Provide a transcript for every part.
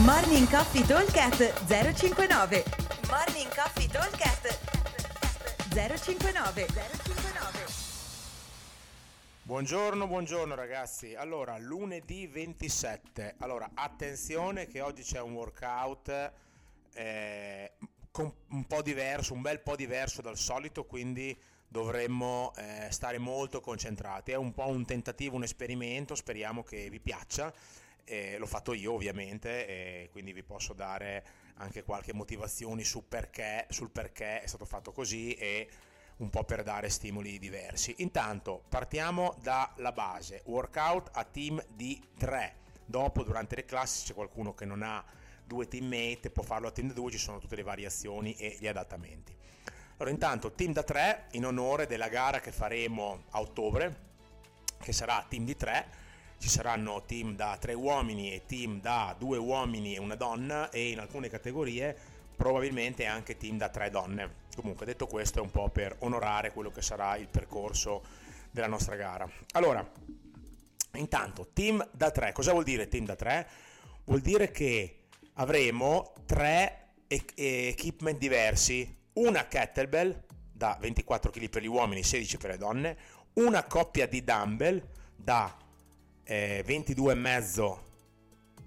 Morning Coffee Talkcast 059 Morning Coffee Talkcast 059 059 Buongiorno, buongiorno ragazzi. Allora, lunedì 27. Allora, attenzione che oggi c'è un workout eh, un po' diverso, un bel po' diverso dal solito, quindi dovremmo eh, stare molto concentrati. È un po' un tentativo, un esperimento, speriamo che vi piaccia. Eh, l'ho fatto io ovviamente e quindi vi posso dare anche qualche motivazione su perché, sul perché è stato fatto così e un po' per dare stimoli diversi. Intanto partiamo dalla base, workout a team di 3. Dopo durante le classi c'è qualcuno che non ha due teammate può farlo a team di 2, ci sono tutte le variazioni e gli adattamenti. Allora intanto team da 3 in onore della gara che faremo a ottobre, che sarà team di 3 ci saranno team da 3 uomini e team da 2 uomini e una donna e in alcune categorie probabilmente anche team da 3 donne. Comunque detto questo è un po' per onorare quello che sarà il percorso della nostra gara. Allora, intanto team da 3, cosa vuol dire team da 3? Vuol dire che avremo tre equipment diversi, una kettlebell da 24 kg per gli uomini, 16 per le donne, una coppia di dumbbell da eh, 22,5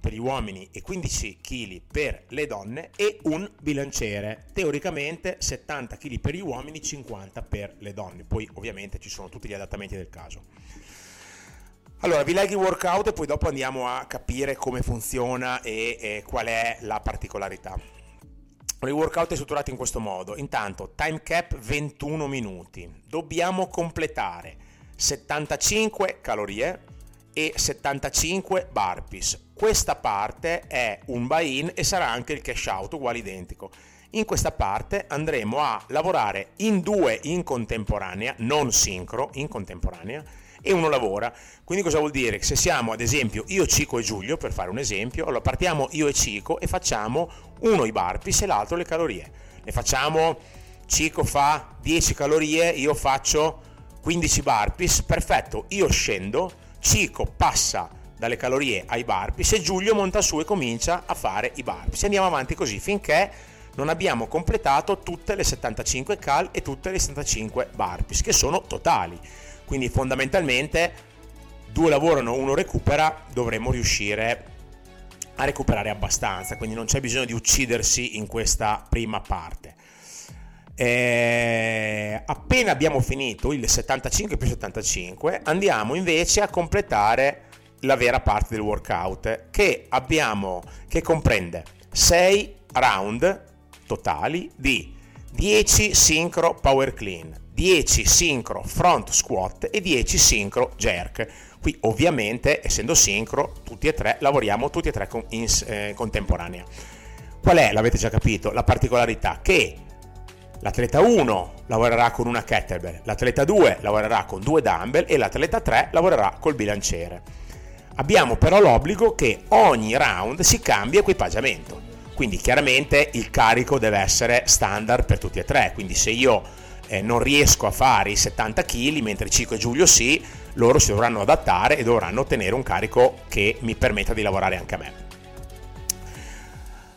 per gli uomini e 15 kg per le donne e un bilanciere, teoricamente 70 kg per gli uomini, 50 per le donne. Poi ovviamente ci sono tutti gli adattamenti del caso. Allora, vi leggo il workout e poi dopo andiamo a capire come funziona e, e qual è la particolarità. Il workout è strutturato in questo modo. Intanto, time cap 21 minuti. Dobbiamo completare 75 calorie, e 75 burpees. Questa parte è un buy-in e sarà anche il cash out uguale identico. In questa parte andremo a lavorare in due in contemporanea, non sincro, in contemporanea, e uno lavora. Quindi cosa vuol dire? Se siamo ad esempio io, Cico e Giulio, per fare un esempio, allora partiamo io e Cico e facciamo uno i burpees e l'altro le calorie. Ne facciamo, Cico fa 10 calorie, io faccio 15 burpees, perfetto, io scendo, Cico passa dalle calorie ai burpees e Giulio monta su e comincia a fare i burpees. Andiamo avanti così finché non abbiamo completato tutte le 75 cal e tutte le 75 burpees, che sono totali. Quindi fondamentalmente due lavorano, uno recupera, dovremmo riuscire a recuperare abbastanza, quindi non c'è bisogno di uccidersi in questa prima parte. Eh, appena abbiamo finito il 75 più 75, andiamo invece a completare la vera parte del workout che abbiamo che comprende 6 round totali di 10 sincro power clean, 10 sincro front squat e 10 sincro jerk. Qui ovviamente essendo sincro tutti e tre lavoriamo tutti e tre con, in eh, contemporanea. Qual è, l'avete già capito, la particolarità? Che L'atleta 1 lavorerà con una kettlebell, l'atleta 2 lavorerà con due dumbbell e l'atleta 3 lavorerà col bilanciere. Abbiamo però l'obbligo che ogni round si cambia equipaggiamento, quindi chiaramente il carico deve essere standard per tutti e tre, quindi se io eh, non riesco a fare i 70 kg mentre Cico e Giulio sì, loro si dovranno adattare e dovranno ottenere un carico che mi permetta di lavorare anche a me.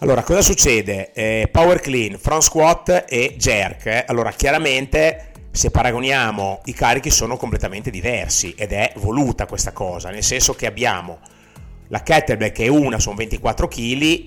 Allora, cosa succede? Eh, power clean, front squat e jerk. Allora, chiaramente se paragoniamo i carichi sono completamente diversi ed è voluta questa cosa, nel senso che abbiamo la kettlebell che è una, sono 24 kg,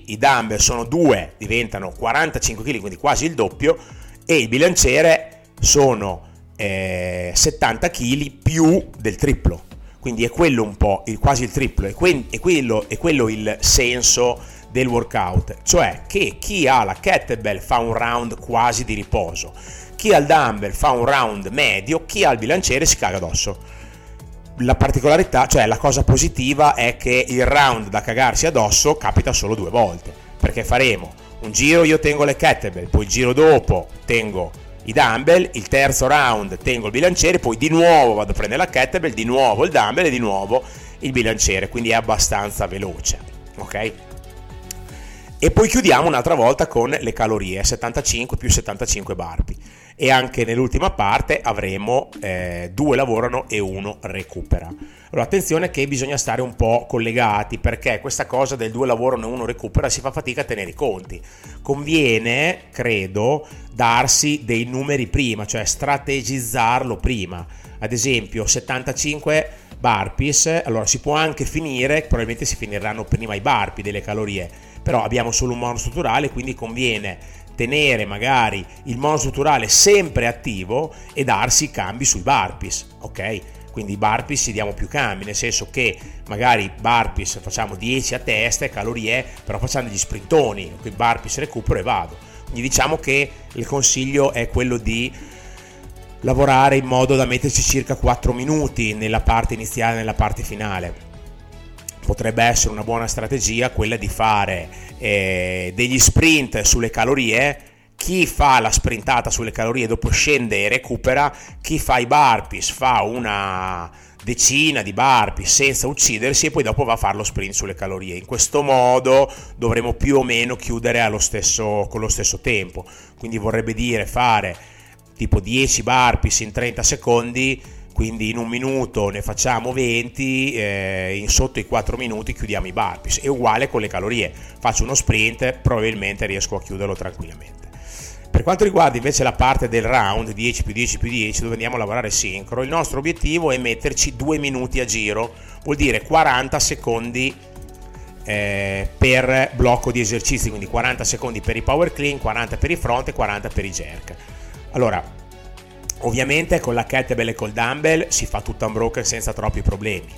i dumbbell sono due, diventano 45 kg, quindi quasi il doppio, e il bilanciere sono eh, 70 kg più del triplo. Quindi è quello un po', il, quasi il triplo, è, que- è, quello, è quello il senso del workout, cioè che chi ha la kettlebell fa un round quasi di riposo, chi ha il dumbbell fa un round medio, chi ha il bilanciere si caga addosso. La particolarità, cioè la cosa positiva è che il round da cagarsi addosso capita solo due volte, perché faremo un giro io tengo le kettlebell, poi il giro dopo tengo i dumbbell, il terzo round tengo il bilanciere, poi di nuovo vado a prendere la kettlebell, di nuovo il dumbbell e di nuovo il bilanciere, quindi è abbastanza veloce, ok? E poi chiudiamo un'altra volta con le calorie, 75 più 75 barpi. e anche nell'ultima parte avremo eh, due lavorano e uno recupera. Allora attenzione che bisogna stare un po' collegati perché questa cosa del due lavorano e uno recupera si fa fatica a tenere i conti. Conviene, credo, darsi dei numeri prima, cioè strategizzarlo prima. Ad esempio 75 burpees, allora si può anche finire, probabilmente si finiranno prima i burpee delle calorie, però abbiamo solo un monostrutturale, quindi conviene tenere magari il monostrutturale sempre attivo e darsi cambi sui burpees, ok? Quindi i burpees si diamo più cambi, nel senso che magari burpees facciamo 10 a testa e calorie, però facciamo degli sprintoni, quindi burpees recupero e vado. Quindi diciamo che il consiglio è quello di lavorare in modo da metterci circa 4 minuti nella parte iniziale e nella parte finale. Potrebbe essere una buona strategia quella di fare eh, degli sprint sulle calorie chi fa la sprintata sulle calorie dopo scende e recupera, chi fa i burpees fa una decina di burpees senza uccidersi e poi dopo va a fare lo sprint sulle calorie. In questo modo dovremo più o meno chiudere stesso, con lo stesso tempo. Quindi vorrebbe dire fare tipo 10 burpees in 30 secondi, quindi in un minuto ne facciamo 20, eh, in sotto i 4 minuti chiudiamo i burpees. È uguale con le calorie. Faccio uno sprint, probabilmente riesco a chiuderlo tranquillamente. Per quanto riguarda invece la parte del round 10 più 10 più 10 dove andiamo a lavorare sincro, il nostro obiettivo è metterci 2 minuti a giro, vuol dire 40 secondi eh, per blocco di esercizi, quindi 40 secondi per i power clean, 40 per i front e 40 per i jerk. Allora, ovviamente con la kettlebell e col dumbbell si fa tutto unbroken senza troppi problemi.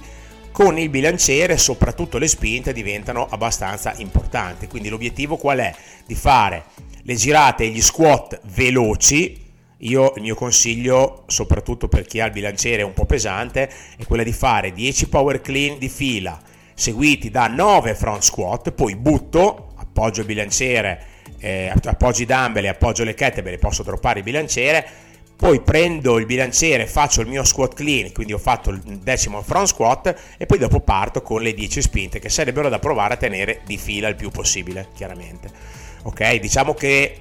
Con il bilanciere soprattutto le spinte diventano abbastanza importanti, quindi l'obiettivo qual è? Di fare le girate e gli squat veloci, io il mio consiglio, soprattutto per chi ha il bilanciere un po' pesante, è quella di fare 10 power clean di fila, seguiti da 9 front squat, poi butto, appoggio il bilanciere, eh, appoggio i dumbbell e appoggio le kettlebell posso droppare il bilanciere, poi prendo il bilanciere, faccio il mio squat clean, quindi ho fatto il decimo front squat e poi dopo parto con le 10 spinte che sarebbero da provare a tenere di fila il più possibile, chiaramente ok? Diciamo che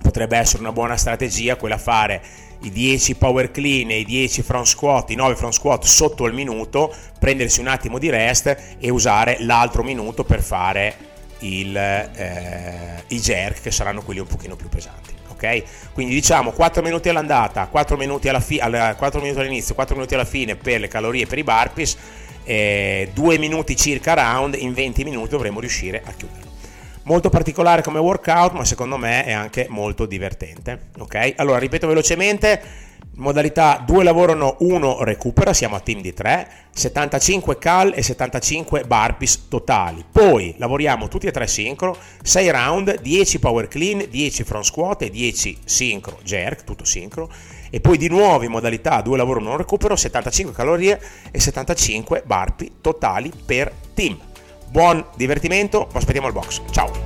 potrebbe essere una buona strategia quella fare i 10 power clean e i 10 front squat, i 9 front squat sotto il minuto, prendersi un attimo di rest e usare l'altro minuto per fare il, eh, i jerk che saranno quelli un pochino più pesanti. Ok? Quindi diciamo 4 minuti all'andata, 4 minuti, alla fi- 4 minuti all'inizio, 4 minuti alla fine per le calorie per i burpees, eh, 2 minuti circa round, in 20 minuti dovremo riuscire a chiudere molto particolare come workout, ma secondo me è anche molto divertente. Ok? Allora, ripeto velocemente. Modalità 2 lavorano, 1 recupera, siamo a team di 3, 75 cal e 75 burpees totali. Poi lavoriamo tutti e tre sincro, 6 round, 10 power clean, 10 front squat e 10 sincro jerk, tutto sincro. E poi di nuovo in modalità 2 lavoro 1 recupero, 75 calorie e 75 burpee totali per team. Buon divertimento, vi aspettiamo al box. Ciao!